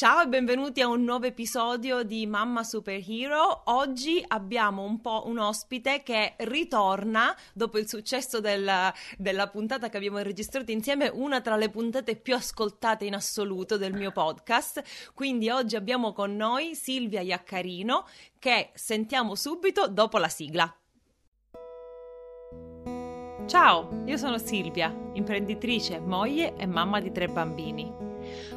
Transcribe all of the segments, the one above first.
Ciao e benvenuti a un nuovo episodio di Mamma Superhero. Oggi abbiamo un po' un ospite che ritorna dopo il successo del, della puntata che abbiamo registrato insieme, una tra le puntate più ascoltate in assoluto del mio podcast. Quindi oggi abbiamo con noi Silvia Iaccarino che sentiamo subito dopo la sigla. Ciao, io sono Silvia, imprenditrice, moglie e mamma di tre bambini.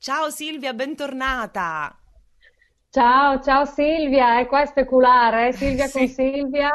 Ciao Silvia, bentornata! Ciao, ciao Silvia, è qua a speculare, eh? Silvia sì. con Silvia.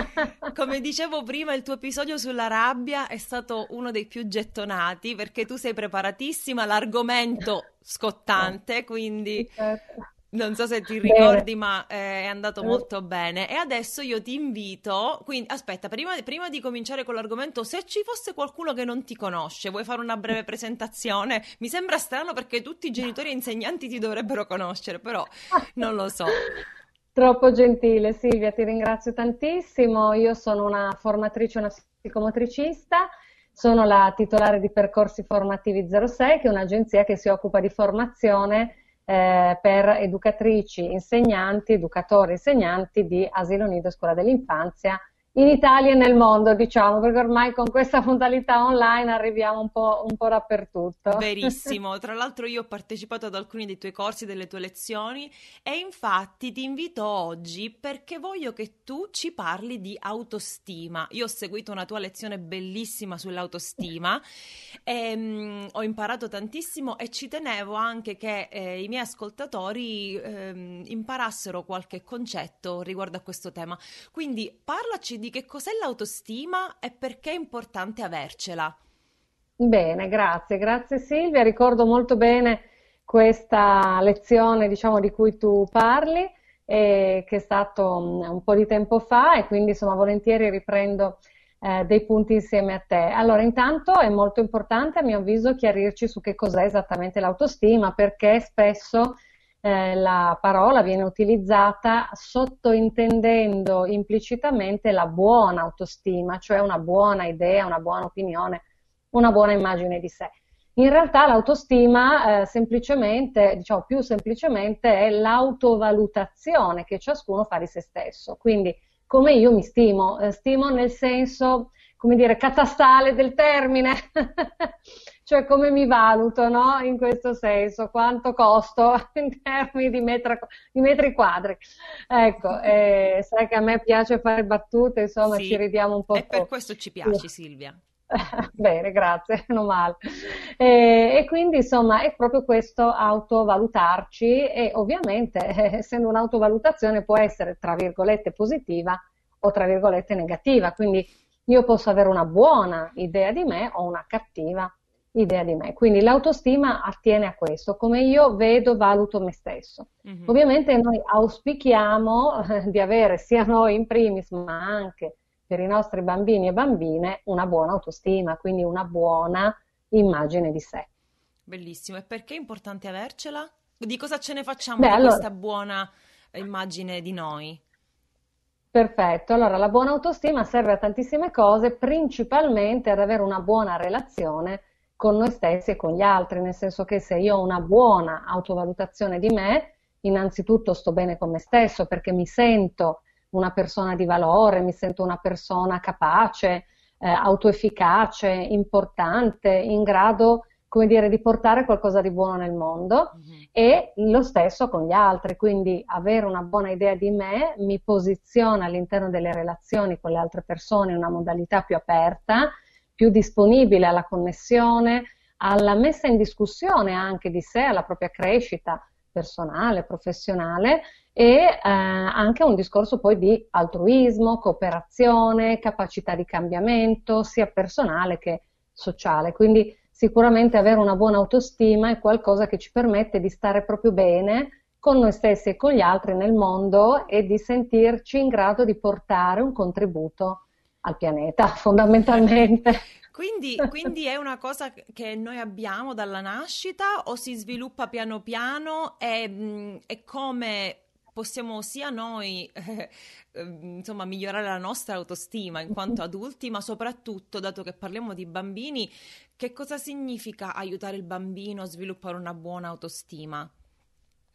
Come dicevo prima, il tuo episodio sulla rabbia è stato uno dei più gettonati perché tu sei preparatissima, l'argomento scottante, quindi certo. Non so se ti ricordi, bene. ma eh, è andato eh. molto bene. E adesso io ti invito. Quindi, aspetta, prima, prima, di cominciare con l'argomento, se ci fosse qualcuno che non ti conosce, vuoi fare una breve presentazione? Mi sembra strano perché tutti i genitori e insegnanti ti dovrebbero conoscere, però non lo so. Troppo gentile, Silvia, ti ringrazio tantissimo. Io sono una formatrice, una psicomotricista. Sono la titolare di Percorsi Formativi 06, che è un'agenzia che si occupa di formazione eh, per educatrici, insegnanti, educatori, insegnanti di asilo nido e scuola dell'infanzia in Italia e nel mondo, diciamo, perché ormai con questa modalità online arriviamo un po', un po', dappertutto. Verissimo, tra l'altro io ho partecipato ad alcuni dei tuoi corsi, delle tue lezioni e infatti ti invito oggi perché voglio che tu ci parli di autostima. Io ho seguito una tua lezione bellissima sull'autostima, e, um, ho imparato tantissimo e ci tenevo anche che eh, i miei ascoltatori eh, imparassero qualche concetto riguardo a questo tema. Quindi parlaci di che cos'è l'autostima e perché è importante avercela. Bene, grazie, grazie Silvia. Ricordo molto bene questa lezione, diciamo, di cui tu parli, eh, che è stato mm, un po' di tempo fa e quindi insomma volentieri riprendo eh, dei punti insieme a te. Allora, intanto è molto importante a mio avviso chiarirci su che cos'è esattamente l'autostima, perché spesso eh, la parola viene utilizzata sottointendendo implicitamente la buona autostima, cioè una buona idea, una buona opinione, una buona immagine di sé. In realtà l'autostima eh, semplicemente, diciamo più semplicemente, è l'autovalutazione che ciascuno fa di se stesso. Quindi come io mi stimo, eh, stimo nel senso, come dire, catastale del termine. cioè come mi valuto no? in questo senso, quanto costo in termini di, metra, di metri quadri. Ecco, eh, sai che a me piace fare battute, insomma sì, ci ridiamo un po'. E per questo ci piaci Silvia. Bene, grazie, non male. E, e, quindi insomma è proprio questo autovalutarci e ovviamente essendo un'autovalutazione può essere tra virgolette positiva o tra virgolette negativa, quindi io posso avere una buona idea di me o una cattiva idea di me. Quindi l'autostima attiene a questo, come io vedo, valuto me stesso. Mm-hmm. Ovviamente noi auspichiamo eh, di avere sia noi in primis, ma anche per i nostri bambini e bambine una buona autostima, quindi una buona immagine di sé. Bellissimo. E perché è importante avercela? Di cosa ce ne facciamo Beh, di allora... questa buona immagine di noi? Perfetto, allora la buona autostima serve a tantissime cose, principalmente ad avere una buona relazione con noi stessi e con gli altri, nel senso che se io ho una buona autovalutazione di me, innanzitutto sto bene con me stesso perché mi sento una persona di valore, mi sento una persona capace, eh, autoefficace, importante, in grado come dire, di portare qualcosa di buono nel mondo mm-hmm. e lo stesso con gli altri, quindi avere una buona idea di me mi posiziona all'interno delle relazioni con le altre persone in una modalità più aperta, più disponibile alla connessione, alla messa in discussione anche di sé, alla propria crescita personale, professionale e eh, anche un discorso poi di altruismo, cooperazione, capacità di cambiamento sia personale che sociale. Quindi sicuramente avere una buona autostima è qualcosa che ci permette di stare proprio bene con noi stessi e con gli altri nel mondo e di sentirci in grado di portare un contributo al pianeta, fondamentalmente. Quindi, quindi, è una cosa che noi abbiamo dalla nascita o si sviluppa piano piano e, e come possiamo sia noi eh, insomma migliorare la nostra autostima in quanto adulti, ma soprattutto, dato che parliamo di bambini, che cosa significa aiutare il bambino a sviluppare una buona autostima?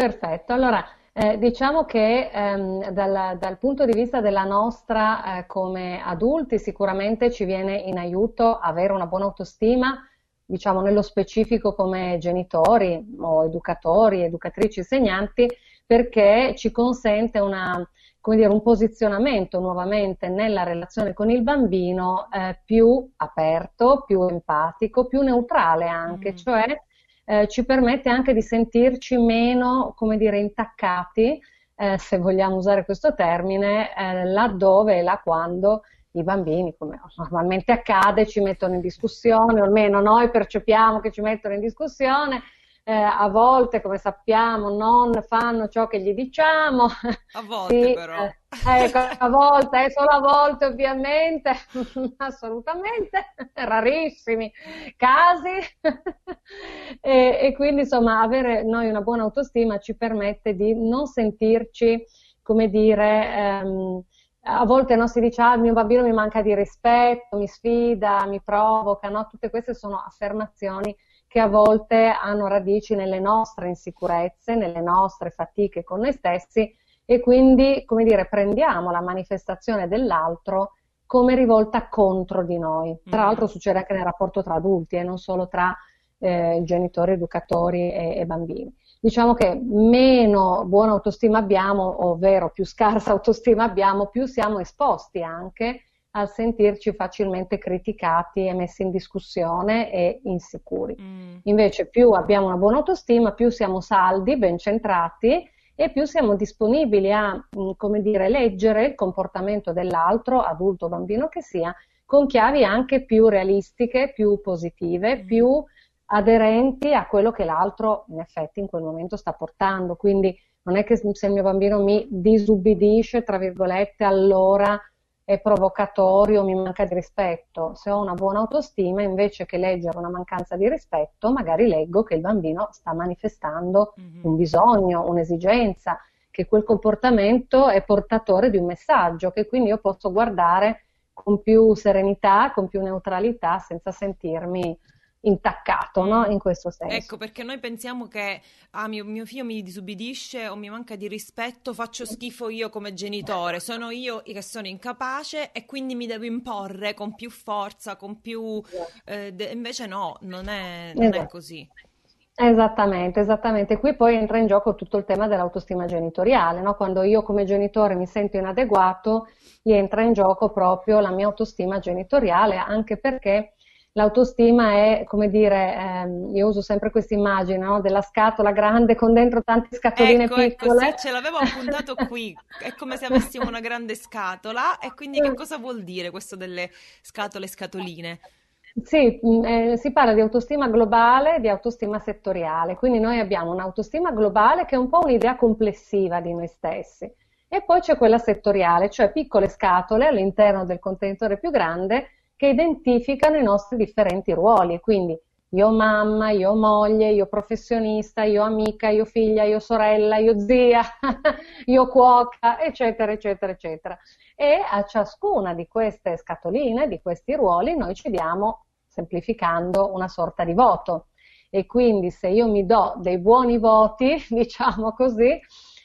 Perfetto, allora eh, diciamo che ehm, dal, dal, punto di vista della nostra eh, come adulti sicuramente ci viene in aiuto avere una buona autostima, diciamo nello specifico come genitori o educatori, educatrici, insegnanti, perché ci consente una, dire, un posizionamento nuovamente nella relazione con il bambino eh, più aperto, più empatico, più neutrale anche, mm. cioè eh, ci permette anche di sentirci meno, come dire, intaccati, eh, se vogliamo usare questo termine, eh, laddove e là quando i bambini, come normalmente accade, ci mettono in discussione, o almeno noi percepiamo che ci mettono in discussione, eh, a volte, come sappiamo, non fanno ciò che gli diciamo. A volte sì, però. Eh, ecco, a volte, eh, solo a volte ovviamente, assolutamente, rarissimi casi. e, e, quindi insomma avere noi una buona autostima ci permette di non sentirci, come dire, ehm, a volte no, si dice ah, il mio bambino mi manca di rispetto, mi sfida, mi provoca, no? tutte queste sono affermazioni che a volte hanno radici nelle nostre insicurezze, nelle nostre fatiche con noi stessi e quindi, come dire, prendiamo la manifestazione dell'altro come rivolta contro di noi. Tra mm. l'altro succede anche nel rapporto tra adulti e non solo tra eh, genitori, educatori e, e bambini. Diciamo che meno buona autostima abbiamo, ovvero più scarsa autostima abbiamo, più siamo esposti anche al sentirci facilmente criticati e messi in discussione e insicuri. Mm. Invece più abbiamo una buona autostima, più siamo saldi, ben centrati e più siamo disponibili a, mm, come dire, leggere il comportamento dell'altro, adulto o bambino che sia, con chiavi anche più realistiche, più positive, mm. più aderenti a quello che l'altro in effetti in quel momento sta portando. Quindi non è che se il mio bambino mi disubbidisce, tra virgolette, allora è provocatorio, mi manca di rispetto. Se ho una buona autostima, invece che leggere una mancanza di rispetto, magari leggo che il bambino sta manifestando mm-hmm. un bisogno, un'esigenza, che quel comportamento è portatore di un messaggio, che quindi io posso guardare con più serenità, con più neutralità, senza sentirmi intaccato, no? In questo senso. Ecco, perché noi pensiamo che ah, mio, mio, figlio mi disubbidisce o mi manca di rispetto, faccio schifo io come genitore, sono io che sono incapace e quindi mi devo imporre con più forza, con più... Eh, de- invece no, non è, non esatto. è così. Esattamente, esattamente. Qui poi entra in gioco tutto il tema dell'autostima genitoriale, no? Quando io come genitore mi sento inadeguato, entra in gioco proprio la mia autostima genitoriale, anche perché l'autostima è, come dire, ehm, io uso sempre questa immagine no? della scatola grande con dentro tante scatoline ecco, piccole. Ecco, sì, ce l'avevo appuntato qui, è come se avessimo una grande scatola e quindi che cosa vuol dire questo delle scatole scatoline? Sì, mm, eh, si parla di autostima globale e di autostima settoriale, quindi noi abbiamo un'autostima globale che è un po' un'idea complessiva di noi stessi e poi c'è quella settoriale, cioè piccole scatole all'interno del contenitore più grande che identificano i nostri differenti ruoli, quindi io mamma, io moglie, io professionista, io amica, io figlia, io sorella, io zia, io cuoca, eccetera, eccetera, eccetera. E a ciascuna di queste scatoline, di questi ruoli, noi ci diamo, semplificando, una sorta di voto. E quindi se io mi do dei buoni voti, diciamo così,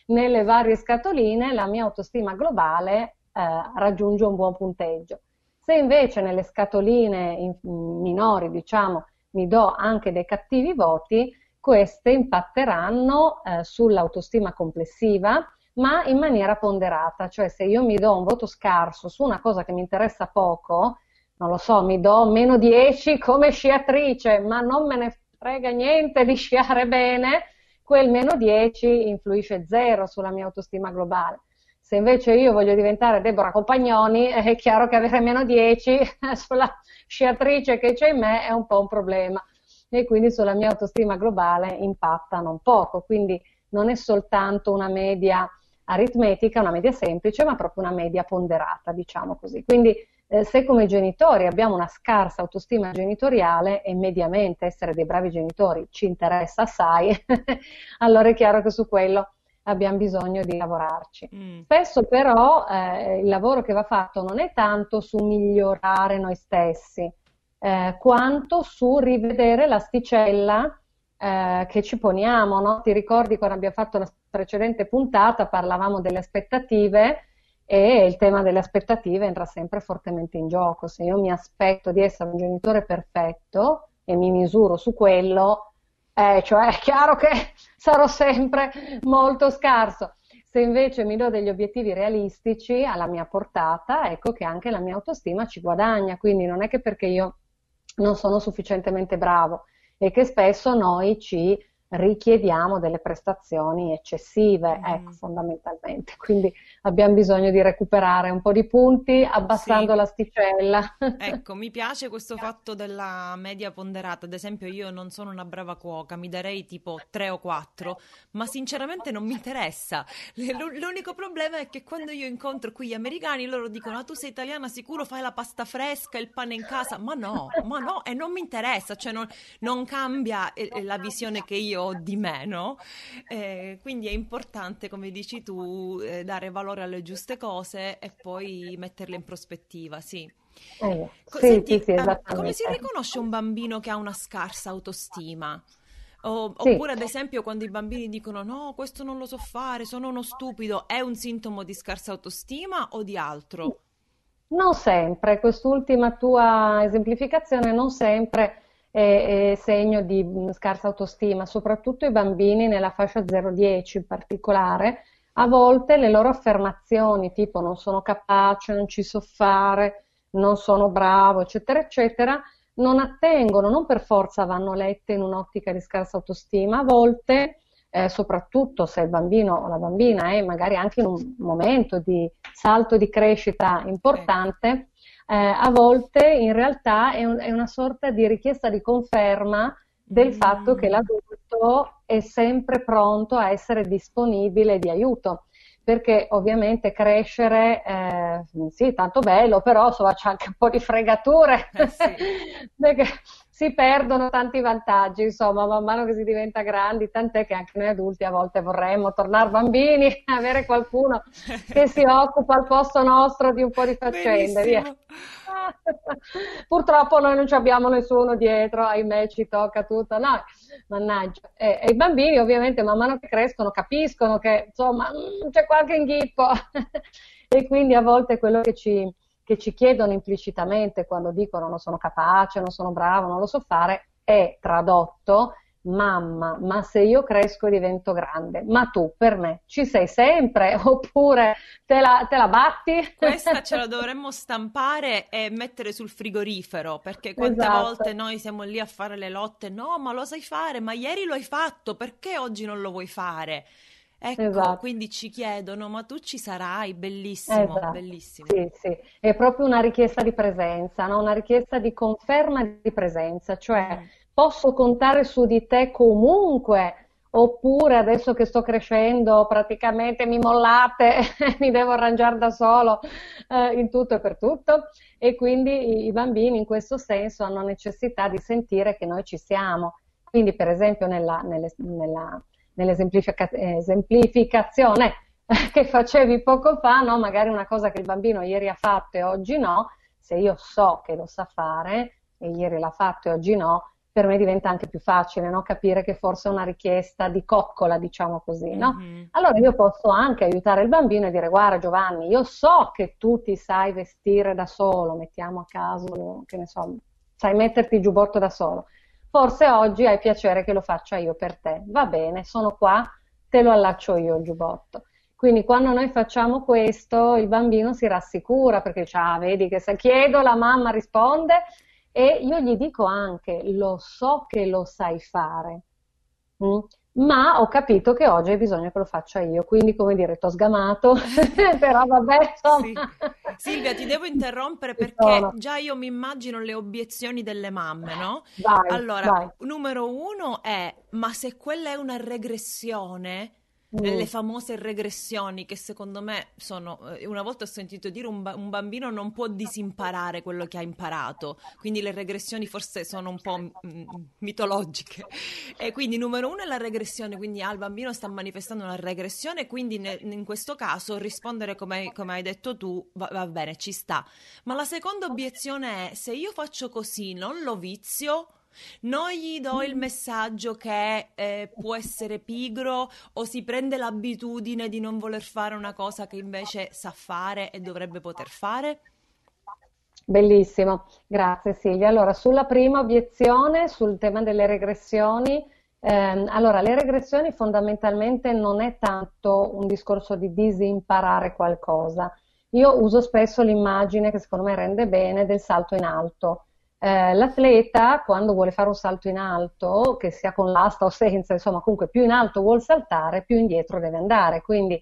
nelle varie scatoline, la mia autostima globale eh, raggiunge un buon punteggio. Se invece nelle scatoline minori, diciamo, mi do anche dei cattivi voti, queste impatteranno eh, sull'autostima complessiva, ma in maniera ponderata, cioè se io mi do un voto scarso su una cosa che mi interessa poco, non lo so, mi do meno 10 come sciatrice, ma non me ne frega niente di sciare bene, quel meno 10 influisce zero sulla mia autostima globale. Se invece io voglio diventare Deborah Compagnoni, è chiaro che avere meno 10 sulla sciatrice che c'è in me è un po' un problema. e quindi sulla mia autostima globale impatta non poco. Quindi non è soltanto una media aritmetica, una media semplice, ma proprio una media ponderata, diciamo così. Quindi eh, se come genitori abbiamo una scarsa autostima genitoriale e mediamente essere dei bravi genitori ci interessa assai, allora è chiaro che su quello abbiamo bisogno di lavorarci. Mm. Spesso però eh, il lavoro che va fatto non è tanto su migliorare noi stessi, eh, quanto su rivedere l'asticella eh, che ci poniamo. No? Ti ricordi quando abbiamo fatto la precedente puntata, parlavamo delle aspettative e il tema delle aspettative entra sempre fortemente in gioco. Se io mi aspetto di essere un genitore perfetto e mi misuro su quello, eh, cioè è chiaro che sarò sempre molto scarso. Se invece mi do degli obiettivi realistici alla mia portata, ecco che anche la mia autostima ci guadagna, quindi non è che perché io non sono sufficientemente bravo e che spesso noi ci richiediamo delle prestazioni eccessive, mm. ecco, fondamentalmente. Quindi abbiamo bisogno di recuperare un po' di punti abbassando sì. l'asticella. Ecco, mi piace questo fatto della media ponderata. Ad esempio, io non sono una brava cuoca, mi darei tipo 3 o 4, ma sinceramente non mi interessa. L'unico problema è che quando io incontro qui gli americani, loro dicono: ah, tu sei italiana, sicuro fai la pasta fresca, il pane in casa. Ma no, ma no, e non mi interessa, cioè non, non cambia eh, eh, la visione che io ho di me, no? Eh, quindi è importante, come dici tu, eh, dare valore alle giuste cose e poi metterle in prospettiva, sì. Eh, Senti, sì, sì, come si riconosce un bambino che ha una scarsa autostima? O, sì. Oppure, ad esempio, quando i bambini dicono no, questo non lo so fare, sono uno stupido, è un sintomo di scarsa autostima o di altro? Non sempre, quest'ultima tua esemplificazione non sempre è, è segno di scarsa autostima, soprattutto i bambini nella fascia 0-10 in particolare. A volte le loro affermazioni tipo non sono capace, non ci so fare, non sono bravo, eccetera, eccetera, non attengono, non per forza vanno lette in un'ottica di scarsa autostima, a volte, eh, soprattutto se il bambino o la bambina è magari anche in un momento di salto di crescita importante, eh, a volte in realtà è, un, è, una sorta di richiesta di conferma del mm. fatto che l'adulto è sempre pronto a essere disponibile di aiuto perché ovviamente crescere, eh, sì, tanto bello, però insomma c'è anche un po' di fregature, eh sì. perché si perdono tanti vantaggi, insomma, man mano che si diventa grandi, tant'è che anche noi adulti a volte vorremmo tornare bambini, avere qualcuno che si occupa al posto nostro di un po' di faccende. Purtroppo noi non ci abbiamo nessuno dietro, ahimè ci tocca tutto, no, mannaggia. E, e, i bambini ovviamente man mano che crescono capiscono che insomma mm, c'è qualche inghippo e quindi a volte quello che ci, che ci chiedono implicitamente quando dicono non sono capace, non sono bravo, non lo so fare, è tradotto mamma, ma se io cresco e divento grande, ma tu per me ci sei sempre oppure te la, te la batti? Questa ce la dovremmo stampare e mettere sul frigorifero perché quante esatto. volte noi siamo lì a fare le lotte, no ma lo sai fare, ma ieri lo hai fatto, perché oggi non lo vuoi fare? Ecco, esatto. quindi ci chiedono, ma tu ci sarai, bellissimo, esatto. bellissimo. Sì, sì, è proprio una richiesta di presenza, no? una richiesta di conferma di presenza, cioè mm posso contare su di te comunque, oppure adesso che sto crescendo praticamente mi mollate, mi devo arrangiare da solo eh, in tutto e per tutto e quindi i bambini in questo senso hanno necessità di sentire che noi ci siamo. Quindi per esempio nella, nelle, nella, nell'esemplificazione che facevi poco fa, no? magari una cosa che il bambino ieri ha fatto e oggi no, se io so che lo sa fare e ieri l'ha fatto e oggi no, per me diventa anche più facile no? capire che forse è una richiesta di coccola, diciamo così. No? Mm-hmm. Allora io posso anche aiutare il bambino e dire guarda Giovanni, io so che tu ti sai vestire da solo, mettiamo a caso, che ne so, sai metterti il giubbotto da solo. Forse oggi hai piacere che lo faccia io per te. Va bene, sono qua, te lo allaccio io il giubbotto. Quindi quando noi facciamo questo, il bambino si rassicura perché dice, ah, vedi che se chiedo la mamma risponde e io gli dico anche, lo so che lo sai fare, mm? Ma ho capito che oggi hai bisogno che lo faccia io, quindi come dire, ti ho sgamato, però vabbè. Sì. Silvia, ti devo interrompere perché già io mi immagino le obiezioni delle mamme, no? Vai, allora, vai. numero uno è, ma se quella è una regressione, Mm. le famose regressioni che secondo me sono, eh, una volta ho sentito dire un, ba- un bambino non può disimparare quello che ha imparato, quindi le regressioni forse sono un po' mm, mitologiche. E quindi numero uno è la regressione, quindi ah, il bambino sta manifestando una regressione, quindi ne- in questo caso rispondere come, come hai detto tu va, va bene, ci sta. Ma la seconda obiezione è se io faccio così non lo vizio non gli do il messaggio che eh, può essere pigro o si prende l'abitudine di non voler fare una cosa che invece sa fare e dovrebbe poter fare? Bellissimo, grazie Silvia. Allora, sulla prima obiezione, sul tema delle regressioni, ehm, allora, le regressioni fondamentalmente non è tanto un discorso di disimparare qualcosa. Io uso spesso l'immagine che secondo me rende bene del salto in alto. Eh, l'atleta quando vuole fare un salto in alto, che sia con l'asta o senza, insomma comunque più in alto vuol saltare, più indietro deve andare. Quindi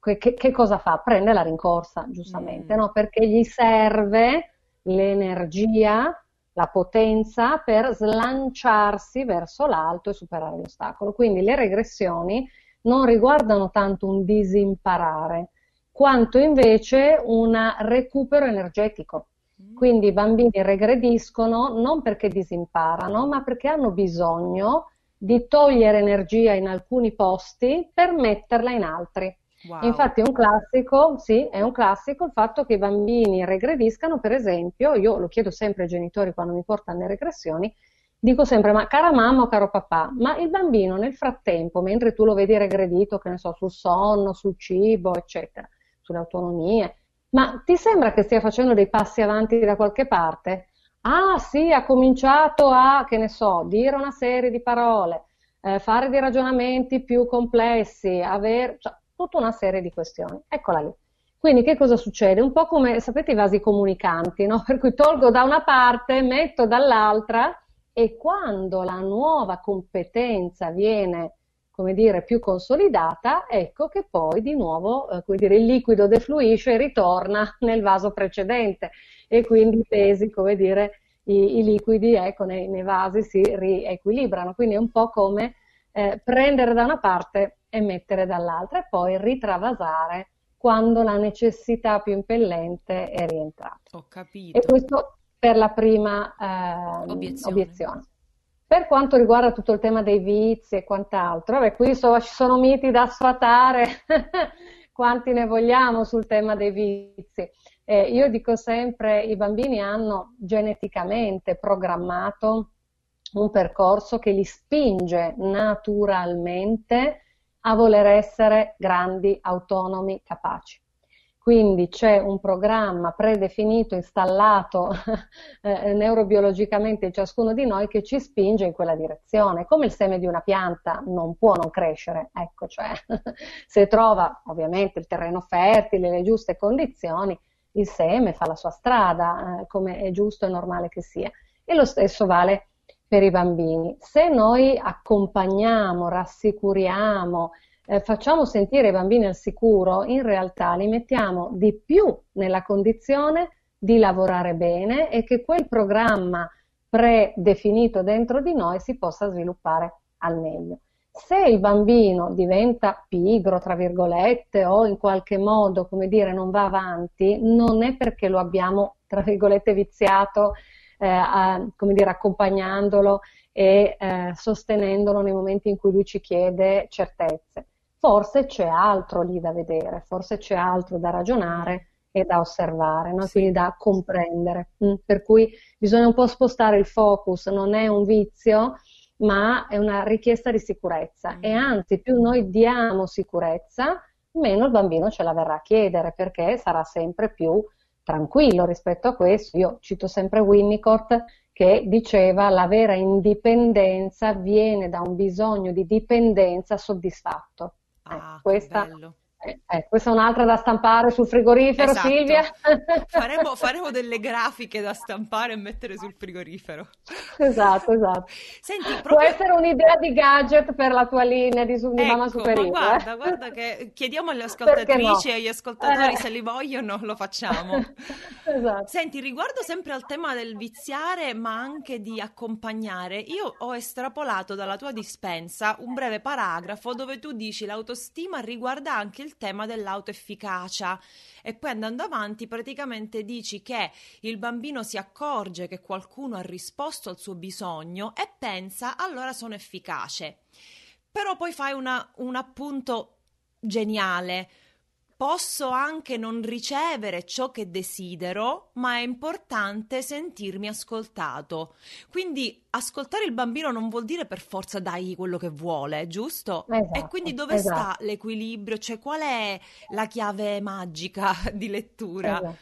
che, che cosa fa? Prende la rincorsa, giustamente, mm. no? Perché gli serve l'energia, la potenza per slanciarsi verso l'alto e superare l'ostacolo. Quindi le regressioni non riguardano tanto un disimparare, quanto invece un recupero energetico. Quindi i bambini regrediscono non perché disimparano, ma perché hanno bisogno di togliere energia in alcuni posti per metterla in altri. Wow. Infatti è un classico, sì, è un classico il fatto che i bambini regrediscano, per esempio, io lo chiedo sempre ai genitori quando mi portano le regressioni, dico sempre, ma cara mamma o caro papà, ma il bambino nel frattempo, mentre tu lo vedi regredito, che ne so, sul sonno, sul cibo, eccetera, sulle autonomie, ma ti sembra che stia facendo dei passi avanti da qualche parte? Ah sì, ha cominciato a, che ne so, dire una serie di parole, eh, fare dei ragionamenti più complessi, avere, cioè, tutta una serie di questioni. Eccola lì. Quindi che cosa succede? Un po' come, sapete, i vasi comunicanti, no? Per cui tolgo da una parte, metto dall'altra e quando la nuova competenza viene come dire, più consolidata, ecco che poi di nuovo eh, come dire, il liquido defluisce e ritorna nel vaso precedente e quindi i pesi, come dire, i, i liquidi ecco, nei, nei, vasi si riequilibrano. Quindi è un po' come eh, prendere da una parte e mettere dall'altra e poi ritravasare quando la necessità più impellente è rientrata. Ho capito. E questo per la prima eh, obiezione. obiezione. Per quanto riguarda tutto il tema dei vizi e quant'altro, vabbè, qui so, ci sono miti da sfatare, quanti ne vogliamo sul tema dei vizi. Eh, io dico sempre, i bambini hanno geneticamente programmato un percorso che li spinge naturalmente a voler essere grandi, autonomi, capaci. Quindi c'è un programma predefinito, installato eh, neurobiologicamente in ciascuno di noi che ci spinge in quella direzione. Come il seme di una pianta non può non crescere, ecco, cioè se trova ovviamente il terreno fertile, le giuste condizioni, il seme fa la sua strada, eh, come è giusto e normale che sia. E lo stesso vale per i bambini. Se noi accompagniamo, rassicuriamo, eh, facciamo sentire i bambini al sicuro, in realtà li mettiamo di più nella condizione di lavorare bene e che quel programma predefinito dentro di noi si possa sviluppare al meglio. Se il bambino diventa pigro, tra virgolette, o in qualche modo, come dire, non va avanti, non è perché lo abbiamo, tra virgolette, viziato, eh, a, come dire, accompagnandolo e eh, sostenendolo nei momenti in cui lui ci chiede certezze forse c'è altro lì da vedere, forse c'è altro da ragionare e da osservare, no? quindi da comprendere. Mm? Per cui bisogna un po' spostare il focus, non è un vizio, ma è una richiesta di sicurezza mm. e anzi più noi diamo sicurezza, meno il bambino ce la verrà a chiedere perché sarà sempre più tranquillo rispetto a questo. Io cito sempre Winnicott che diceva la vera indipendenza viene da un bisogno di dipendenza soddisfatto. Ah, questa bello. Eh, eh, questa è un'altra da stampare sul frigorifero, Esatto. Silvia. Faremo, faremo delle grafiche da stampare e mettere sul frigorifero. Esatto, esatto. Senti, Può proprio... essere un'idea di gadget per la tua linea di, su- di Mamma Ecco, ma Superiore. guarda, eh. guarda che chiediamo alle Perché no? ascoltatrici e agli ascoltatori se li vogliono, lo facciamo. Esatto. Senti, riguardo sempre al tema del viziare, ma anche di accompagnare, io ho estrapolato dalla tua dispensa un breve paragrafo dove tu dici l'autostima riguarda anche il tema dell'autoefficacia e poi andando avanti praticamente dici che il bambino si accorge che qualcuno ha risposto al suo bisogno e pensa allora sono efficace. Però poi fai una- un appunto geniale. Posso anche non ricevere ciò che desidero, ma è importante sentirmi ascoltato. Quindi ascoltare il bambino non vuol dire per forza dai quello che vuole, giusto? E Esatto, quindi dove esatto. sta l'equilibrio? Cioè qual è la chiave magica di lettura? Esatto.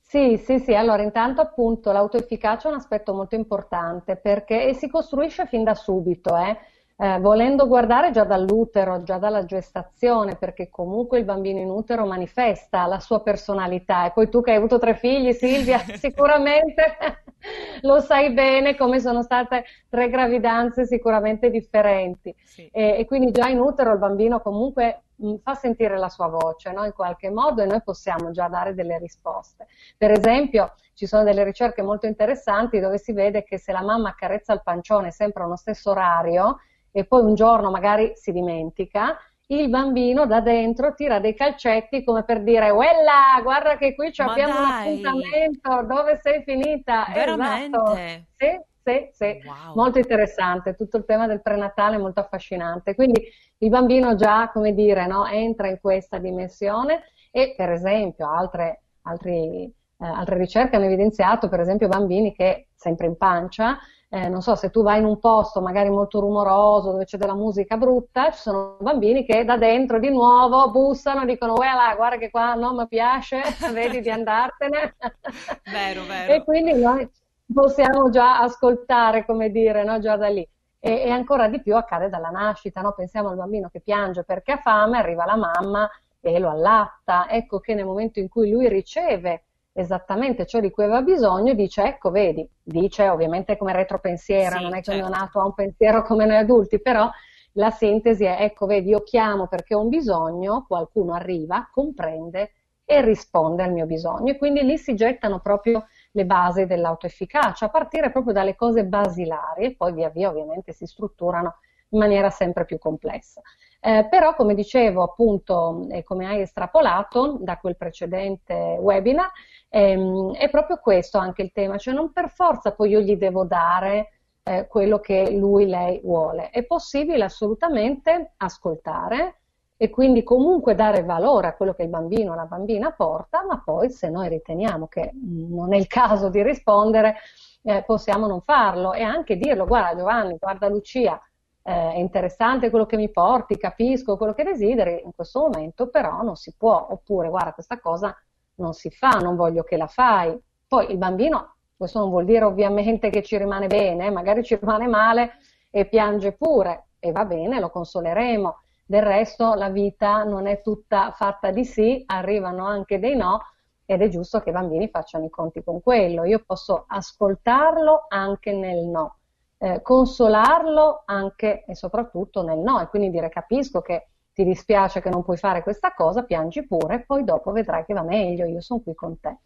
Sì, sì, sì, allora intanto appunto l'autoefficacia è un aspetto molto importante perché e si costruisce fin da subito, eh. Eh, volendo guardare già dall'utero, già dalla gestazione, perché comunque il bambino in utero manifesta la sua personalità e poi tu che hai avuto tre figli, Silvia, sicuramente lo sai bene come sono state tre gravidanze sicuramente differenti. Sì. E, e quindi già in utero il bambino comunque mh, fa sentire la sua voce, no? In qualche modo e noi possiamo già dare delle risposte. Per esempio, ci sono delle ricerche molto interessanti dove si vede che se la mamma accarezza il pancione sempre allo stesso orario e poi un giorno magari si dimentica, il bambino da dentro tira dei calcetti come per dire, Uella, guarda che qui Ma abbiamo un appuntamento, dove sei finita? Esatto. veramente? Sì, sì, sì. Wow. Molto interessante, tutto il tema del prenatale è molto affascinante. Quindi il bambino già, come dire, no, entra in questa dimensione e per esempio altre, altri, eh, altre ricerche hanno evidenziato, per esempio, bambini che sempre in pancia, eh, non so, se tu vai in un posto magari molto rumoroso dove c'è della musica brutta, ci sono bambini che da dentro di nuovo bussano, dicono, uè guarda che qua non mi piace, vedi di andartene. Vero, E vero. quindi noi possiamo già ascoltare, come dire, no? Già da lì. E, e ancora di più accade dalla nascita, no? Pensiamo al bambino che piange perché ha fame, arriva la mamma e lo allatta. Ecco che nel momento in cui lui riceve esattamente ciò di cui aveva bisogno, dice, ecco, vedi, dice ovviamente come retropensiera, Sì, non è che certo. ognuno nato ha un pensiero come noi adulti, però la sintesi è, ecco, vedi, io chiamo perché ho un bisogno, qualcuno arriva, comprende e risponde al mio bisogno. E quindi lì si gettano proprio le basi dell'autoefficacia, a partire proprio dalle cose basilari e poi via via ovviamente si strutturano in maniera sempre più complessa. Eh, però, come dicevo appunto, e come hai estrapolato da quel precedente webinar, ehm, è proprio questo anche il tema, cioè non per forza poi io gli devo dare eh, quello che lui, lei vuole. È possibile assolutamente ascoltare e quindi comunque dare valore a quello che il bambino o la bambina porta, ma poi se noi riteniamo che non è il caso di rispondere, eh, possiamo non farlo e anche dirlo, guarda Giovanni, guarda Lucia, eh, è interessante quello che mi porti, capisco quello che desideri, in questo momento però non si può, oppure guarda questa cosa non si fa, non voglio che la fai. Poi il bambino, questo non vuol dire ovviamente che ci rimane bene, magari ci rimane male e piange pure e va bene, lo consoleremo. Del resto la vita non è tutta fatta di sì, arrivano anche dei no ed è giusto che i bambini facciano i conti con quello. Io posso ascoltarlo anche nel no, eh, consolarlo anche e soprattutto nel no e quindi dire capisco che ti dispiace che non puoi fare questa cosa, piangi pure, poi dopo vedrai che va meglio, io sono qui con te.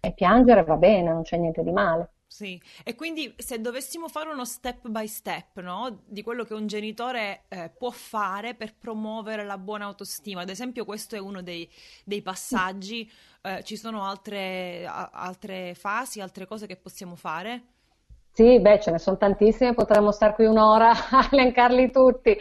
E piangere va bene, non c'è niente di male. Sì, e quindi se dovessimo fare uno step by step, no, di quello che un genitore eh, può fare per promuovere la buona autostima, ad esempio questo è uno dei, dei passaggi, eh, ci sono altre, a- altre fasi, altre cose che possiamo fare? Sì, beh, ce ne sono tantissime, potremmo stare qui un'ora a elencarli tutti.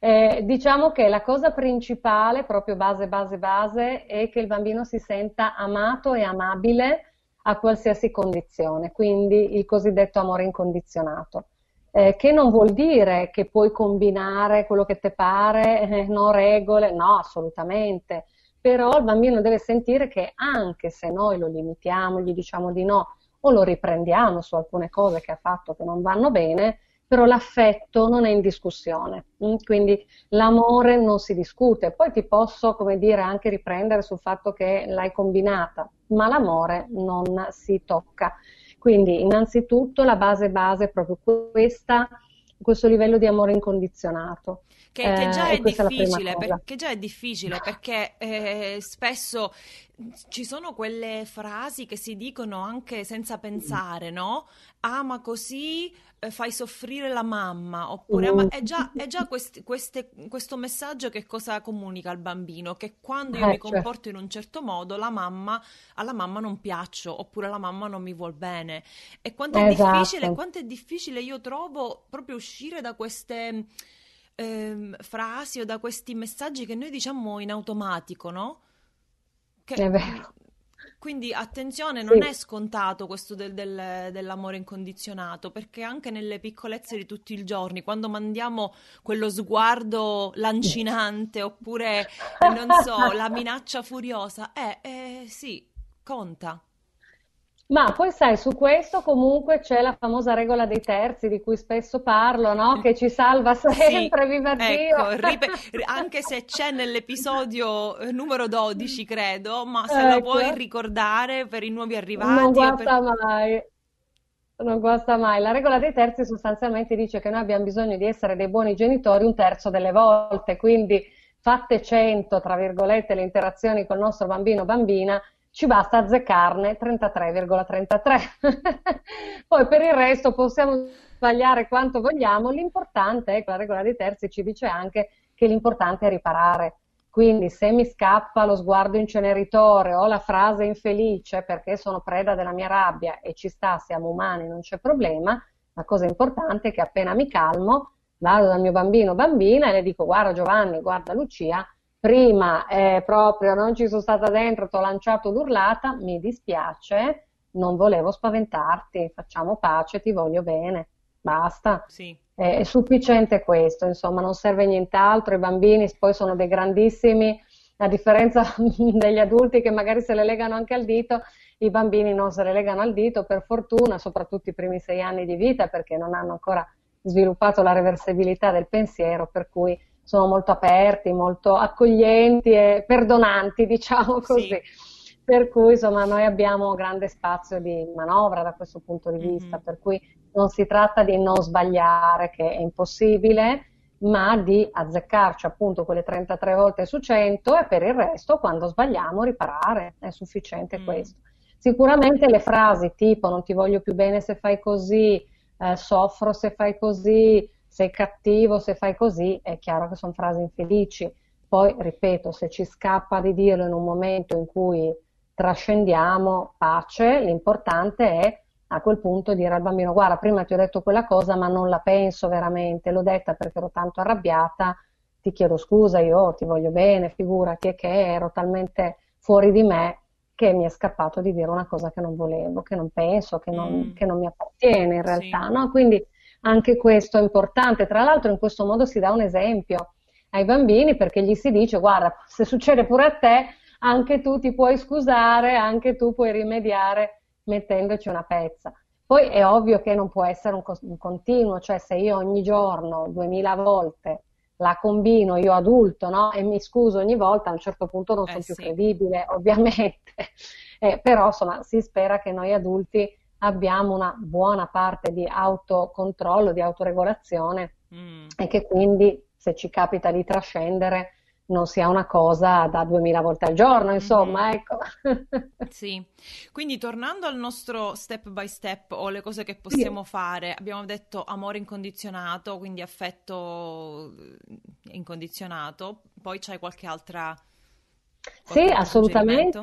Eh, diciamo che la cosa principale, proprio base, base, base, è che il bambino si senta amato e amabile a qualsiasi condizione, quindi il cosiddetto amore incondizionato, eh, che non vuol dire che puoi combinare quello che ti pare, eh, no regole, no, assolutamente, però il bambino deve sentire che anche se noi lo limitiamo, gli diciamo di no, o lo riprendiamo su alcune cose che ha fatto che non vanno bene, però l'affetto non è in discussione, mm? quindi l'amore non si discute. Poi ti posso, come dire, anche riprendere sul fatto che l'hai combinata, ma l'amore non si tocca. Quindi innanzitutto la base base è proprio questa, questo livello di amore incondizionato. Che, che già eh, è difficile, perché già è difficile perché eh, spesso ci sono quelle frasi che si dicono anche senza pensare, no? Ama così, eh, fai soffrire la mamma, oppure ama... è già, è già questi, queste, questo messaggio che cosa comunica al bambino? Che quando io eh, mi certo. comporto in un certo modo, la mamma, alla mamma non piaccio, oppure la mamma non mi vuol bene. E quanto è esatto. difficile, quanto è difficile io trovo proprio uscire da queste ehm, frasi o da questi messaggi che noi diciamo in automatico, no? Che, è vero. Quindi attenzione, non sì. è scontato questo del, del, dell'amore incondizionato, perché anche nelle piccolezze di tutti i giorni, quando mandiamo quello sguardo lancinante oppure, non so, la minaccia furiosa, eh, eh sì, conta. Ma poi sai, su questo comunque c'è la famosa regola dei terzi di cui spesso parlo, no? Che ci salva sempre, sì, viva ecco, Dio! Ripe- anche se c'è nell'episodio eh, numero 12, credo, ma se ecco. lo puoi ricordare per i nuovi arrivati. Non guasta per... mai. Non guasta mai. La regola dei terzi sostanzialmente dice che noi abbiamo bisogno di essere dei buoni genitori un terzo delle volte, quindi fatte 100, tra virgolette, le interazioni col nostro bambino o bambina, ci basta azzeccarne 33,33. Poi per il resto possiamo sbagliare quanto vogliamo, l'importante è che la regola dei terzi ci dice anche che l'importante è riparare. Quindi se mi scappa lo sguardo inceneritore o la frase infelice perché sono preda della mia rabbia e ci sta, siamo umani, non c'è problema, la cosa importante è che appena mi calmo vado dal mio bambino o bambina e le dico guarda Giovanni, guarda Lucia, prima eh, proprio non ci sono stata dentro, ti ho lanciato l'urlata, mi dispiace, non volevo spaventarti, facciamo pace, ti voglio bene, basta. Sì. È, è sufficiente questo, insomma, non serve nient'altro, i bambini poi sono dei grandissimi, a differenza degli adulti che magari se le legano anche al dito, i bambini non se le legano al dito, per fortuna, soprattutto i primi sei anni di vita, perché non hanno ancora sviluppato la reversibilità del pensiero, per cui sono molto aperti, molto accoglienti e perdonanti, diciamo così. Sì. Per cui insomma noi abbiamo grande spazio di manovra da questo punto di vista, mm-hmm. per cui non si tratta di non sbagliare, che è impossibile, ma di azzeccarci appunto quelle 33 volte su 100 e per il resto quando sbagliamo riparare, è sufficiente mm. questo. Sicuramente le frasi tipo non ti voglio più bene se fai così, eh, soffro se fai così, sei cattivo se fai così, è chiaro che sono frasi infelici. Poi, ripeto, se ci scappa di dirlo in un momento in cui trascendiamo pace, l'importante è a quel punto dire al bambino guarda prima ti ho detto quella cosa ma non la penso veramente, l'ho detta perché ero tanto arrabbiata, ti chiedo scusa, io ti voglio bene, figurati è che ero talmente fuori di me che mi è scappato di dire una cosa che non volevo, che non penso, che non, mm. che non mi appartiene in realtà, sì. no? Quindi anche questo è importante. Tra l'altro in questo modo si dà un esempio ai bambini perché gli si dice guarda, se succede pure a te, anche tu ti puoi scusare, anche tu puoi rimediare mettendoci una pezza. Poi è ovvio che non può essere un, un continuo, cioè se io ogni giorno, duemila volte, la combino io adulto no? e mi scuso ogni volta, a un certo punto non eh, sono sì. più credibile, ovviamente. Eh, però insomma si spera che noi adulti abbiamo una buona parte di autocontrollo, di autoregolazione mm. e che quindi se ci capita di trascendere non sia una cosa da 2000 volte al giorno, insomma, mm-hmm. ecco. sì, quindi tornando al nostro step by step o le cose che possiamo sì. fare, abbiamo detto amore incondizionato, quindi affetto incondizionato, poi c'hai qualche altra sì, assolutamente.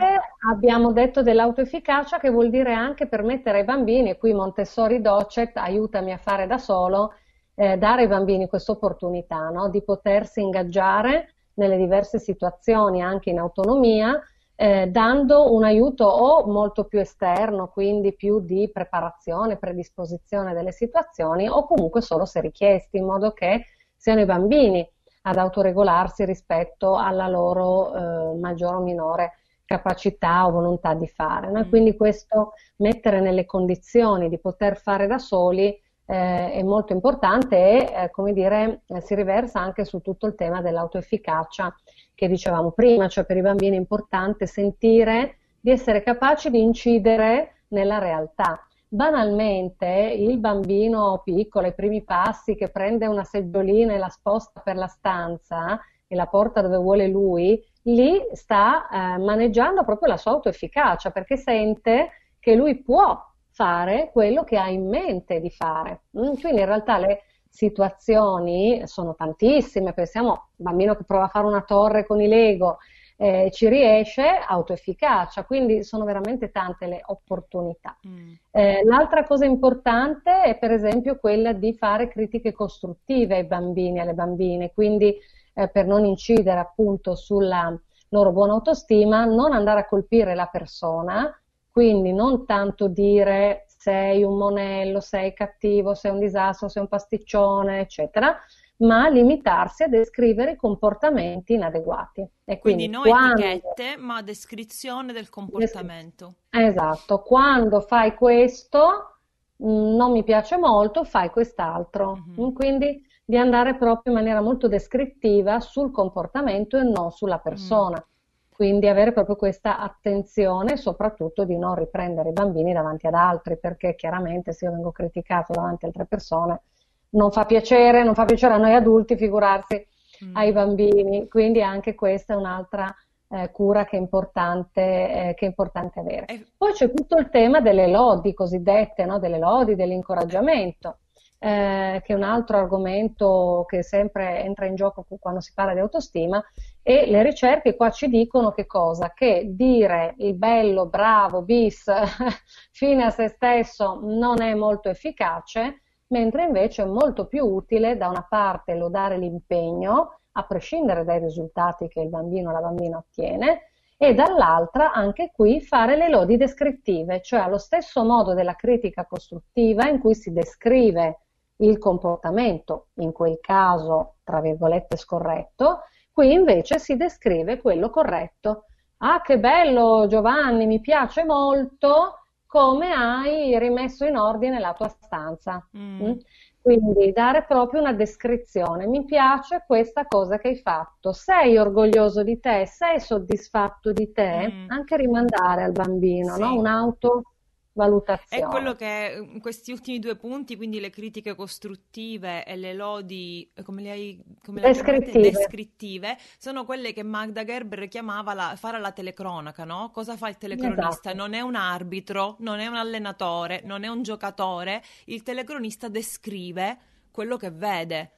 Abbiamo detto dell'autoefficacia che vuol dire anche permettere ai bambini, e qui Montessori Docet, aiutami a fare da solo, eh, dare ai bambini questa opportunità no? di potersi ingaggiare nelle diverse situazioni anche in autonomia, eh, dando un aiuto o molto più esterno, quindi più di preparazione, predisposizione delle situazioni, o comunque solo se richiesti, in modo che siano i bambini ad autoregolarsi rispetto alla loro eh, maggiore o minore capacità o volontà di fare. No? Mm. Quindi questo mettere nelle condizioni di poter fare da soli eh, è molto importante e, eh, come dire, eh, si riversa anche su tutto il tema dell'autoefficacia che dicevamo prima, cioè per i bambini è importante sentire di essere capaci di incidere nella realtà. Banalmente, il bambino piccolo, i primi passi, che prende una seggiolina e la sposta per la stanza e la porta dove vuole lui, lì sta eh, maneggiando proprio la sua autoefficacia perché sente che lui può fare quello che ha in mente di fare. Mm, quindi in realtà le situazioni sono tantissime, pensiamo bambino che prova a fare una torre con i Lego, eh, ci riesce, autoefficacia, quindi sono veramente tante le opportunità. Mm. Eh, l'altra cosa importante è per esempio quella di fare critiche costruttive ai bambini, alle bambine, quindi eh, per non incidere appunto sulla loro buona autostima, non andare a colpire la persona, quindi non tanto dire sei un monello, sei cattivo, sei un disastro, sei un pasticcione, eccetera, ma limitarsi a descrivere i comportamenti inadeguati. E quindi, quindi non quando... etichette, ma descrizione del comportamento. Esatto, quando fai questo mm, non mi piace molto, fai quest'altro. Mm-hmm. Quindi di andare proprio in maniera molto descrittiva sul comportamento e non sulla persona. Mm quindi avere proprio questa attenzione, soprattutto di non riprendere i bambini davanti ad altri, perché chiaramente se io vengo criticato davanti ad altre persone non fa piacere, non fa piacere a noi adulti, figurarsi mm. ai bambini, quindi anche questa è un'altra eh, cura che è, importante, eh, che è importante avere. Poi c'è tutto il tema delle lodi cosiddette, no? delle lodi, dell'incoraggiamento eh, che è un altro argomento che sempre entra in gioco quando si parla di autostima, e le ricerche qua ci dicono che cosa? Che dire il bello, bravo, bis, fine a se stesso non è molto efficace, mentre invece è molto più utile da una parte lodare l'impegno, a prescindere dai risultati che il bambino o la bambina ottiene, e dall'altra anche qui fare le lodi descrittive, cioè allo stesso modo della critica costruttiva in cui si descrive il comportamento, in quel caso, tra virgolette, scorretto, qui invece si descrive quello corretto. Ah, che bello Giovanni, mi piace molto come hai rimesso in ordine la tua stanza. Mm. Mm? Quindi dare proprio una descrizione. Mi piace questa cosa che hai fatto. Sei orgoglioso di te? Sei soddisfatto di te? Mm. Anche rimandare al bambino, sì. no? Un'auto valutazione. È quello che in questi ultimi due punti, quindi le critiche costruttive e le lodi, come le hai come descrittive. descrittive, sono quelle che Magda Gerber chiamava la, fare la telecronaca, no? Cosa fa il telecronista? Esatto. Non è un arbitro, non è un allenatore, non è un giocatore, il telecronista descrive quello che vede,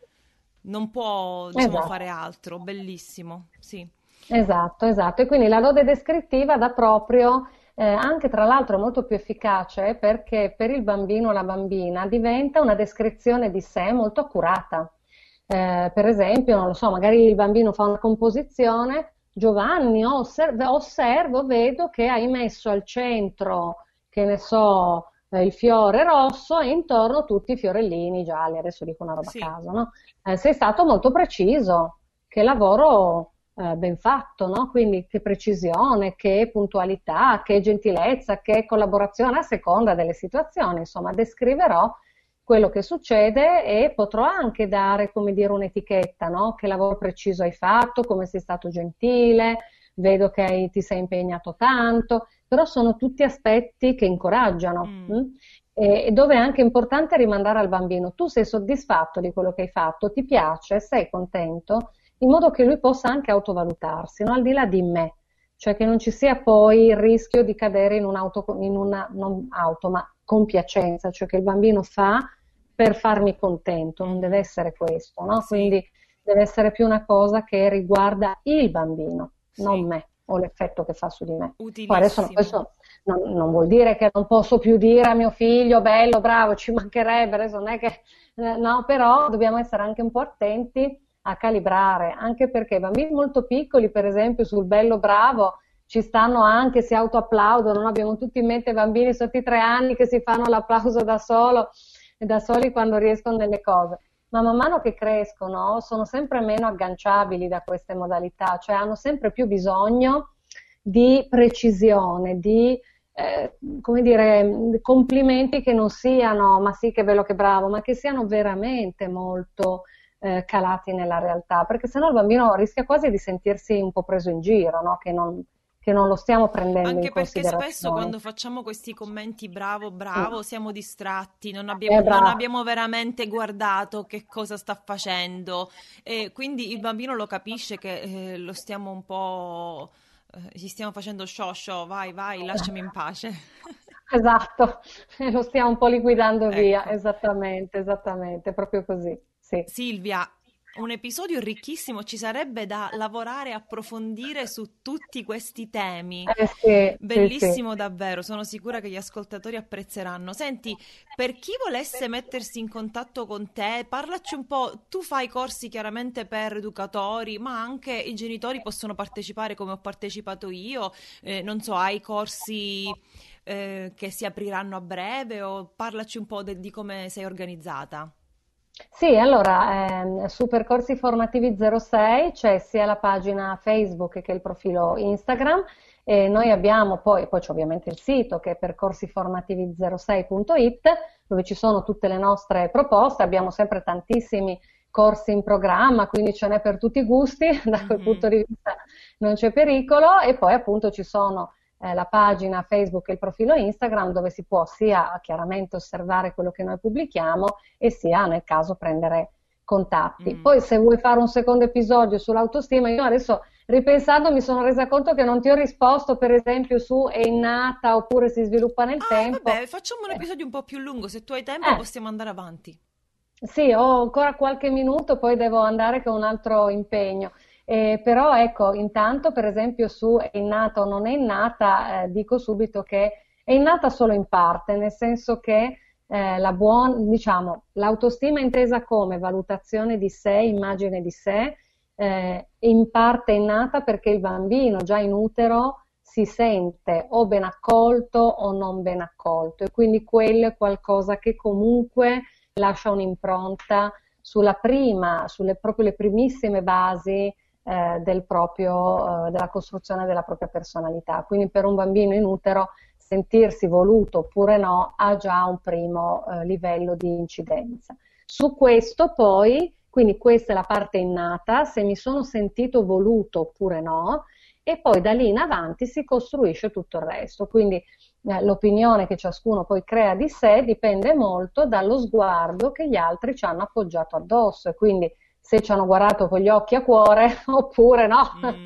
non può diciamo, esatto. fare altro, bellissimo, sì. Esatto, esatto, e quindi la lode descrittiva dà proprio eh, anche tra l'altro molto più efficace perché per il bambino o la bambina diventa una descrizione di sé molto accurata. Eh, per esempio, non lo so, magari il bambino fa una composizione, Giovanni, osservo, osservo vedo che hai messo al centro, che ne so, eh, il fiore rosso e intorno tutti i fiorellini gialli, adesso dico una roba sì. a caso, no? Eh, sei stato molto preciso, che lavoro eh, ben fatto, no? Quindi che precisione, che puntualità, che gentilezza, che collaborazione a seconda delle situazioni. Insomma, descriverò quello che succede e potrò anche dare, come dire, un'etichetta, no? Che lavoro preciso hai fatto, come sei stato gentile, vedo che hai, ti sei impegnato tanto, però sono tutti aspetti che incoraggiano. Mm. Hm? E dove è anche importante rimandare al bambino, tu sei soddisfatto di quello che hai fatto, ti piace, sei contento, in modo che lui possa anche autovalutarsi, no? al di là di me, cioè che non ci sia poi il rischio di cadere in un'auto, in una, non auto, ma compiacenza, cioè che il bambino fa per farmi contento, non deve essere questo, no? Quindi deve essere più una cosa che riguarda il bambino, sì. non me o l'effetto che fa su di me. Adesso, adesso non, non, vuol dire che non posso più dire a mio figlio bello, bravo, ci mancherebbe, adesso non è che eh, no, però dobbiamo essere anche un po' attenti a calibrare, anche perché bambini molto piccoli, per esempio sul bello bravo, ci stanno anche, si autoapplaudono, no? abbiamo tutti in mente bambini sotto i tre anni che si fanno l'applauso da, solo, da soli quando riescono delle cose. Ma man mano che crescono sono sempre meno agganciabili da queste modalità, cioè hanno sempre più bisogno di precisione, di eh, come dire, complimenti che non siano ma sì che bello che bravo, ma che siano veramente molto eh, calati nella realtà, perché sennò il bambino rischia quasi di sentirsi un po' preso in giro, no? che, non, che non lo stiamo prendendo Anche in perché spesso quando facciamo questi commenti bravo, bravo, siamo distratti, non abbiamo, eh, non abbiamo veramente guardato che cosa sta facendo e quindi il bambino lo capisce che eh, lo stiamo un po' eh, gli stiamo facendo show, vai, vai, lasciami in pace. Esatto, lo stiamo un po' liquidando ecco. via, esattamente, esattamente, proprio così. Sì. Silvia, un episodio ricchissimo, ci sarebbe da lavorare e approfondire su tutti questi temi. Eh sì, Bellissimo sì, sì. davvero, sono sicura che gli ascoltatori apprezzeranno. Senti, per chi volesse mettersi in contatto con te, parlaci un po', tu fai corsi chiaramente per educatori, ma anche i genitori possono partecipare come ho partecipato io, eh, non so, hai corsi eh, che si apriranno a breve o parlaci un po' de- di come sei organizzata. Sì, allora, ehm, su Percorsi Formativi 06 c'è sia la pagina Facebook che il profilo Instagram e noi abbiamo poi, poi c'è ovviamente il sito che è percorsiformativi06.it dove ci sono tutte le nostre proposte, abbiamo sempre tantissimi corsi in programma, quindi ce n'è per tutti i gusti, da quel mm-hmm. punto di vista non c'è pericolo. E poi appunto ci sono eh, la pagina Facebook e il profilo Instagram dove si può sia chiaramente osservare quello che noi pubblichiamo e sia nel caso prendere contatti. Mm. Poi se vuoi fare un secondo episodio sull'autostima, io adesso ripensando mi sono resa conto che non ti ho risposto per esempio su è innata oppure si sviluppa nel ah, tempo. Vabbè, facciamo un eh. episodio un po' più lungo, se tu hai tempo eh. possiamo andare avanti. Sì, ho ancora qualche minuto, poi devo andare con un altro impegno. Eh, però ecco, intanto per esempio su è innata o non è innata, eh, dico subito che è innata solo in parte, nel senso che eh, la buon, diciamo, l'autostima intesa come valutazione di sé, immagine di sé, eh, in parte è innata perché il bambino già in utero si sente o ben accolto o non ben accolto e quindi quello è qualcosa che comunque lascia un'impronta sulla prima, sulle proprio le primissime basi del proprio, eh, della costruzione della propria personalità. Quindi per un bambino in utero sentirsi voluto oppure no ha già un primo eh, livello di incidenza. Su questo poi, quindi questa è la parte innata, se mi sono sentito voluto oppure no, e poi da lì in avanti si costruisce tutto il resto. Quindi eh, l'opinione che ciascuno poi crea di sé dipende molto dallo sguardo che gli altri ci hanno appoggiato addosso e quindi se ci hanno guardato con gli occhi a cuore oppure no. Mm.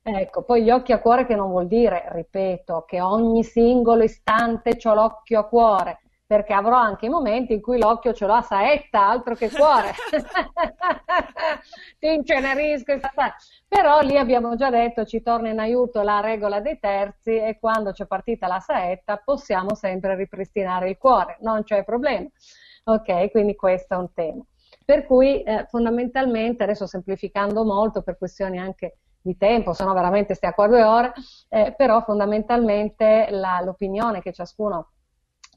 ecco, poi gli occhi a cuore che non vuol dire, ripeto, che ogni singolo istante ho l'occhio a cuore, perché avrò anche i momenti in cui l'occhio ce l'ho a saetta, altro che cuore. Ti incenerisco. Però lì abbiamo già detto, ci torna in aiuto la regola dei terzi e quando c'è partita la saetta possiamo sempre ripristinare il cuore, non c'è problema. Ok, quindi questo è un tema. Per cui eh, fondamentalmente, adesso semplificando molto per questioni anche di tempo, se no veramente stai qua due ore, eh, però fondamentalmente la, l'opinione che ciascuno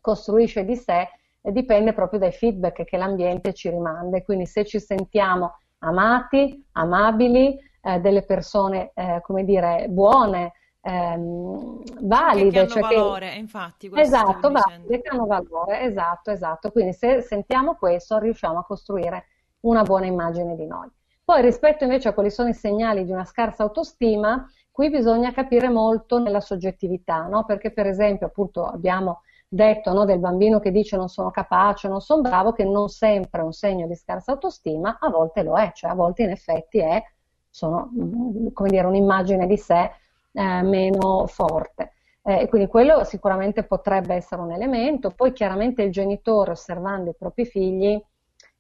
costruisce di sé eh, dipende proprio dai feedback che l'ambiente ci rimanda. Quindi se ci sentiamo amati, amabili, eh, delle persone, eh, come dire, buone, ehm, valide. Che hanno cioè valore, che... infatti. Esatto, valide, che hanno valore, esatto, esatto. Quindi se sentiamo questo riusciamo a costruire una buona immagine di noi. Poi rispetto invece a quali sono i segnali di una scarsa autostima, qui bisogna capire molto nella soggettività, no? perché per esempio appunto abbiamo detto no, del bambino che dice non sono capace, non sono bravo, che non sempre è un segno di scarsa autostima, a volte lo è, cioè a volte in effetti è sono, mm, come dire, un'immagine di sé eh, meno forte. Eh, quindi quello sicuramente potrebbe essere un elemento. Poi chiaramente il genitore osservando i propri figli,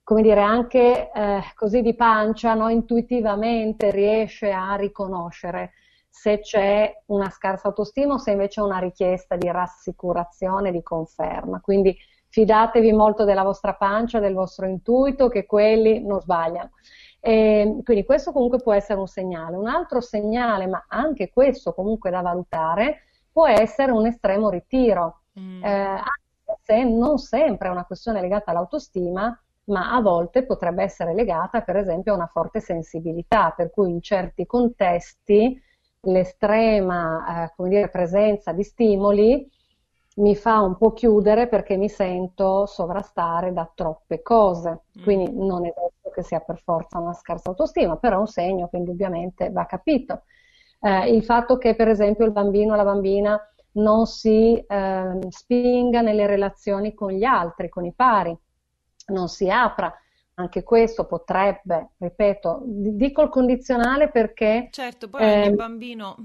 come dire, anche eh, così di pancia, no? intuitivamente riesce a riconoscere se c'è una scarsa autostima o se invece è una richiesta di rassicurazione, di conferma. Quindi fidatevi molto della vostra pancia, del vostro intuito, che quelli non sbagliano. E quindi questo comunque può essere un segnale. Un altro segnale, ma anche questo comunque da valutare, può essere un estremo ritiro, mm. eh, anche se non sempre è una questione legata all'autostima, ma a volte potrebbe essere legata per esempio a una forte sensibilità, per cui in certi contesti l'estrema, eh, come dire, presenza di stimoli mi fa un po' chiudere perché mi sento sovrastare da troppe cose. Mm. Quindi non è detto che sia per forza una scarsa autostima, però è un segno che indubbiamente va capito. Eh, il fatto che per esempio il bambino o la bambina non si eh, spinga nelle relazioni con gli altri, con i pari, non si apra. Anche questo potrebbe, ripeto, dico il condizionale perché... Certo, poi eh, ogni bambino...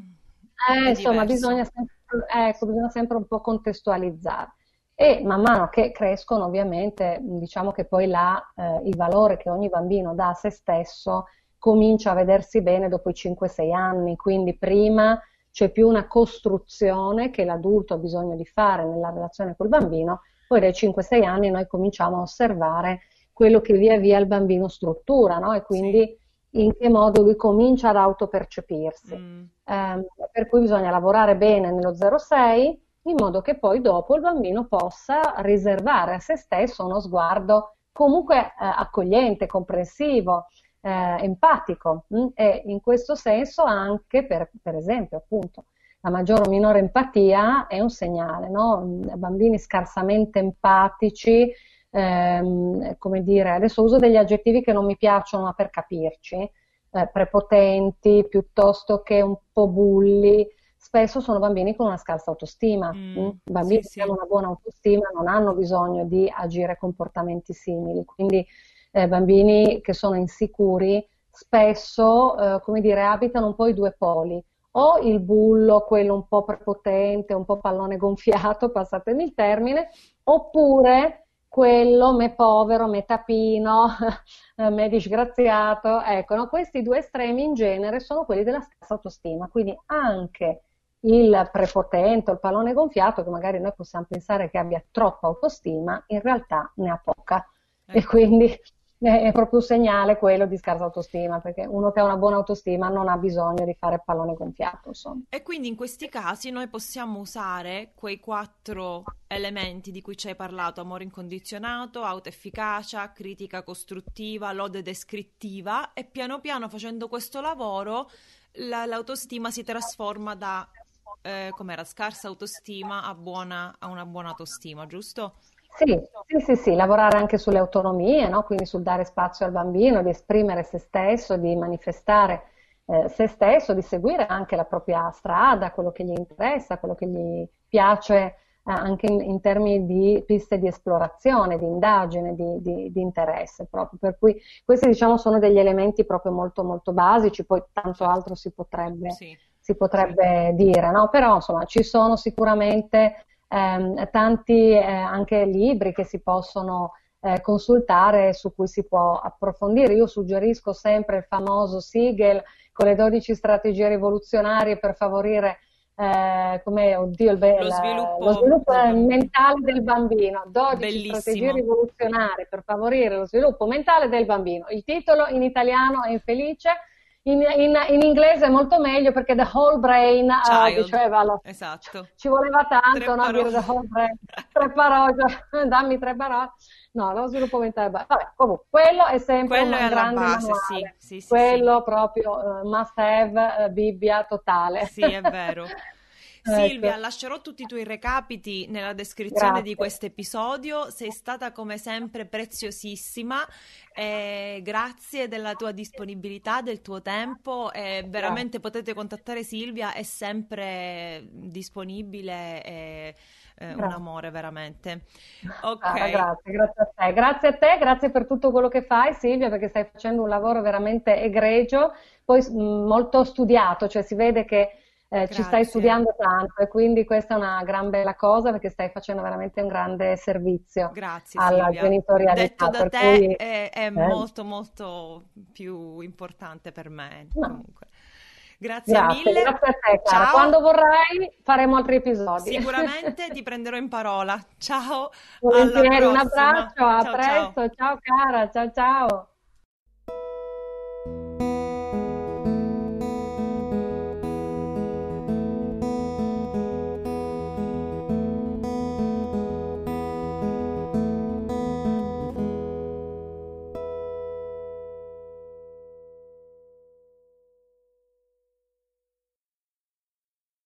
Eh, insomma, bisogna sempre, ecco, bisogna sempre un po' contestualizzare. E man mano che crescono, ovviamente, diciamo che poi là, eh, il valore che ogni bambino dà a se stesso comincia a vedersi bene dopo i 5-6 anni, quindi prima c'è più una costruzione che l'adulto ha bisogno di fare nella relazione col bambino, poi dai 5-6 anni noi cominciamo a osservare quello che via via il bambino struttura, no? E quindi in che modo lui comincia ad autopercepirsi. Mm. Eh, per cui bisogna lavorare bene nello 0-6 in modo che poi dopo il bambino possa riservare a se stesso uno sguardo comunque eh, accogliente, comprensivo, eh, empatico mh? Mm? e in questo senso anche per, per esempio appunto la maggiore o minore empatia è un segnale, no? Mm, bambini scarsamente empatici, ehm, come dire, adesso uso degli aggettivi che non mi piacciono ma per capirci, eh, prepotenti piuttosto che un po' bulli, spesso sono bambini con una scarsa autostima. Mm, mm? bambini sì, che hanno una buona autostima non hanno bisogno di agire comportamenti simili, quindi eh, bambini che sono insicuri spesso, eh, come dire, abitano un po' i due poli. O il bullo, quello un po' prepotente, un po' pallone gonfiato, passatemi il termine, oppure quello me povero, me tapino, me disgraziato. Ecco, no? questi due estremi in genere sono quelli della stessa autostima, quindi anche il prepotente, il pallone gonfiato, che magari noi possiamo pensare che abbia troppa autostima, in realtà ne ha poca. Ecco. E quindi è proprio un segnale quello di scarsa autostima, perché uno che ha una buona autostima non ha bisogno di fare pallone gonfiato. Insomma. E quindi in questi casi noi possiamo usare quei quattro elementi di cui ci hai parlato, amore incondizionato, autoefficacia, critica costruttiva, lode descrittiva e piano piano facendo questo lavoro la, l'autostima si trasforma da, eh, com'era, scarsa autostima a, buona, a una buona autostima, giusto? Sì, sì, sì, sì, lavorare anche sulle autonomie, no? quindi sul dare spazio al bambino, di esprimere se stesso, di manifestare eh, se stesso, di seguire anche la propria strada, quello che gli interessa, quello che gli piace eh, anche in, in, termini di piste di esplorazione, di indagine, di, di, di, interesse proprio. Per cui questi diciamo sono degli elementi proprio molto molto basici, poi tanto altro si potrebbe, sì. Si potrebbe dire, no? Però insomma ci sono sicuramente ehm, tanti eh, anche libri che si possono eh, consultare su cui si può approfondire. Io suggerisco sempre il famoso Siegel con le 12 strategie rivoluzionarie per favorire eh, come oddio, il, lo sviluppo, lo sviluppo mentale del bambino, 12 Bellissimo. strategie rivoluzionarie per favorire lo sviluppo mentale del bambino. Il titolo in italiano è infelice, in, in, in, inglese è molto meglio perché the whole brain uh, diceva lo, esatto. ci voleva tanto no, dire the whole brain. Tre parole dammi tre parole. No lo sviluppo mentale vabbè comunque quello è sempre quello un grande base, manuale. sì, sì, quello sì, proprio uh, must have uh, bibbia totale. Sì è vero Silvia, ecco. lascerò tutti i tuoi recapiti nella descrizione Grazie. di questo episodio. Sei stata come sempre preziosissima. Eh, grazie della tua disponibilità, del tuo tempo. Eh, veramente potete contattare Silvia, è sempre disponibile. Eh, un amore veramente. Ok. Ah, grazie, grazie a te. Grazie a te, grazie per tutto quello che fai Silvia, perché stai facendo un lavoro veramente egregio, poi molto studiato, cioè si vede che eh, ci stai studiando tanto e quindi questa è una gran bella cosa perché stai facendo veramente un grande servizio Grazie, alla Silvia. genitorialità. Detto da te cui... è, è eh. molto molto più importante per me no. comunque. Grazie, grazie, mille. Grazie a te, cara. Ciao. Quando vorrai faremo altri episodi. Sicuramente ti prenderò in parola. Ciao. Volentieri, un abbraccio, a ciao, presto. Ciao. ciao cara, ciao ciao.